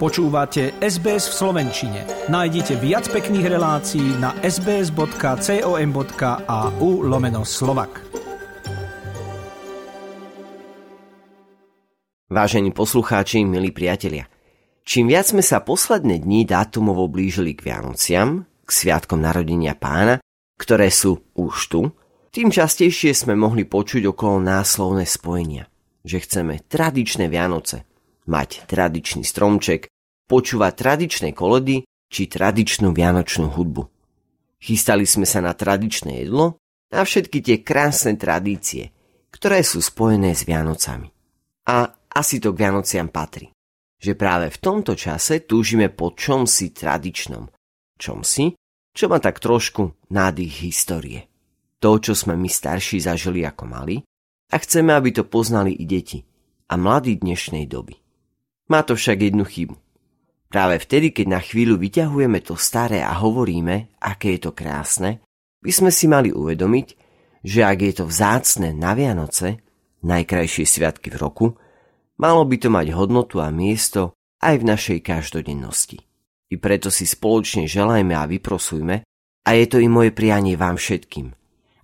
Počúvate SBS v Slovenčine. Nájdite viac pekných relácií na sbs.com.au lomeno slovak. Vážení poslucháči, milí priatelia, čím viac sme sa posledné dni dátumovo blížili k Vianociam, k sviatkom narodenia pána, ktoré sú už tu, tým častejšie sme mohli počuť okolo náslovné spojenia, že chceme tradičné Vianoce, mať tradičný stromček, počúvať tradičné koledy či tradičnú vianočnú hudbu. Chystali sme sa na tradičné jedlo, na všetky tie krásne tradície, ktoré sú spojené s Vianocami. A asi to k Vianociam patrí, že práve v tomto čase túžime po čomsi tradičnom, čomsi, čo má tak trošku nádych histórie. To, čo sme my starší zažili ako mali, a chceme, aby to poznali i deti a mladí dnešnej doby. Má to však jednu chybu. Práve vtedy, keď na chvíľu vyťahujeme to staré a hovoríme, aké je to krásne, by sme si mali uvedomiť, že ak je to vzácne na Vianoce, najkrajšie sviatky v roku, malo by to mať hodnotu a miesto aj v našej každodennosti. I preto si spoločne želajme a vyprosujme, a je to i moje prianie vám všetkým,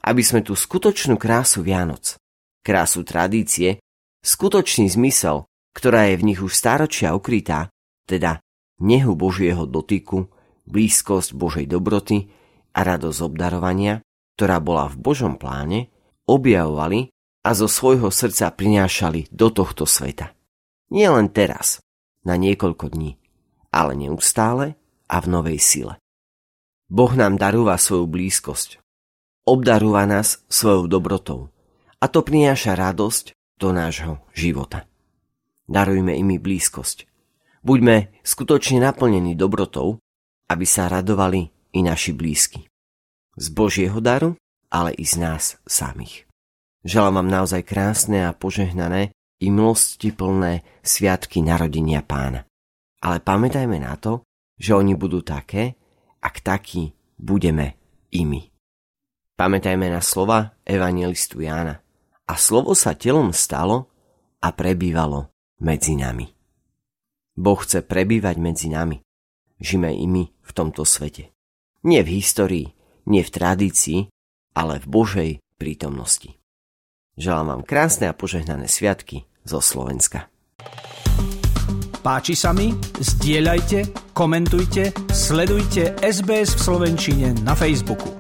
aby sme tú skutočnú krásu Vianoc, krásu tradície, skutočný zmysel ktorá je v nich už stáročia ukrytá, teda nehu Božieho dotyku, blízkosť Božej dobroty a radosť obdarovania, ktorá bola v Božom pláne, objavovali a zo svojho srdca prinášali do tohto sveta. Nie len teraz, na niekoľko dní, ale neustále a v novej sile. Boh nám darúva svoju blízkosť. Obdarúva nás svojou dobrotou a to prináša radosť do nášho života. Darujme imi blízkosť. Buďme skutočne naplnení dobrotou, aby sa radovali i naši blízky. Z Božieho daru, ale i z nás samých. Želám vám naozaj krásne a požehnané i milosti plné sviatky narodenia pána. Ale pamätajme na to, že oni budú také, ak takí budeme i my. Pamätajme na slova evangelistu Jána. A slovo sa telom stalo a prebývalo medzi nami. Boh chce prebývať medzi nami. Žime i my v tomto svete. Nie v histórii, nie v tradícii, ale v Božej prítomnosti. Želám vám krásne a požehnané sviatky zo Slovenska. Páči sa mi? Zdieľajte, komentujte, sledujte SBS v Slovenčine na Facebooku.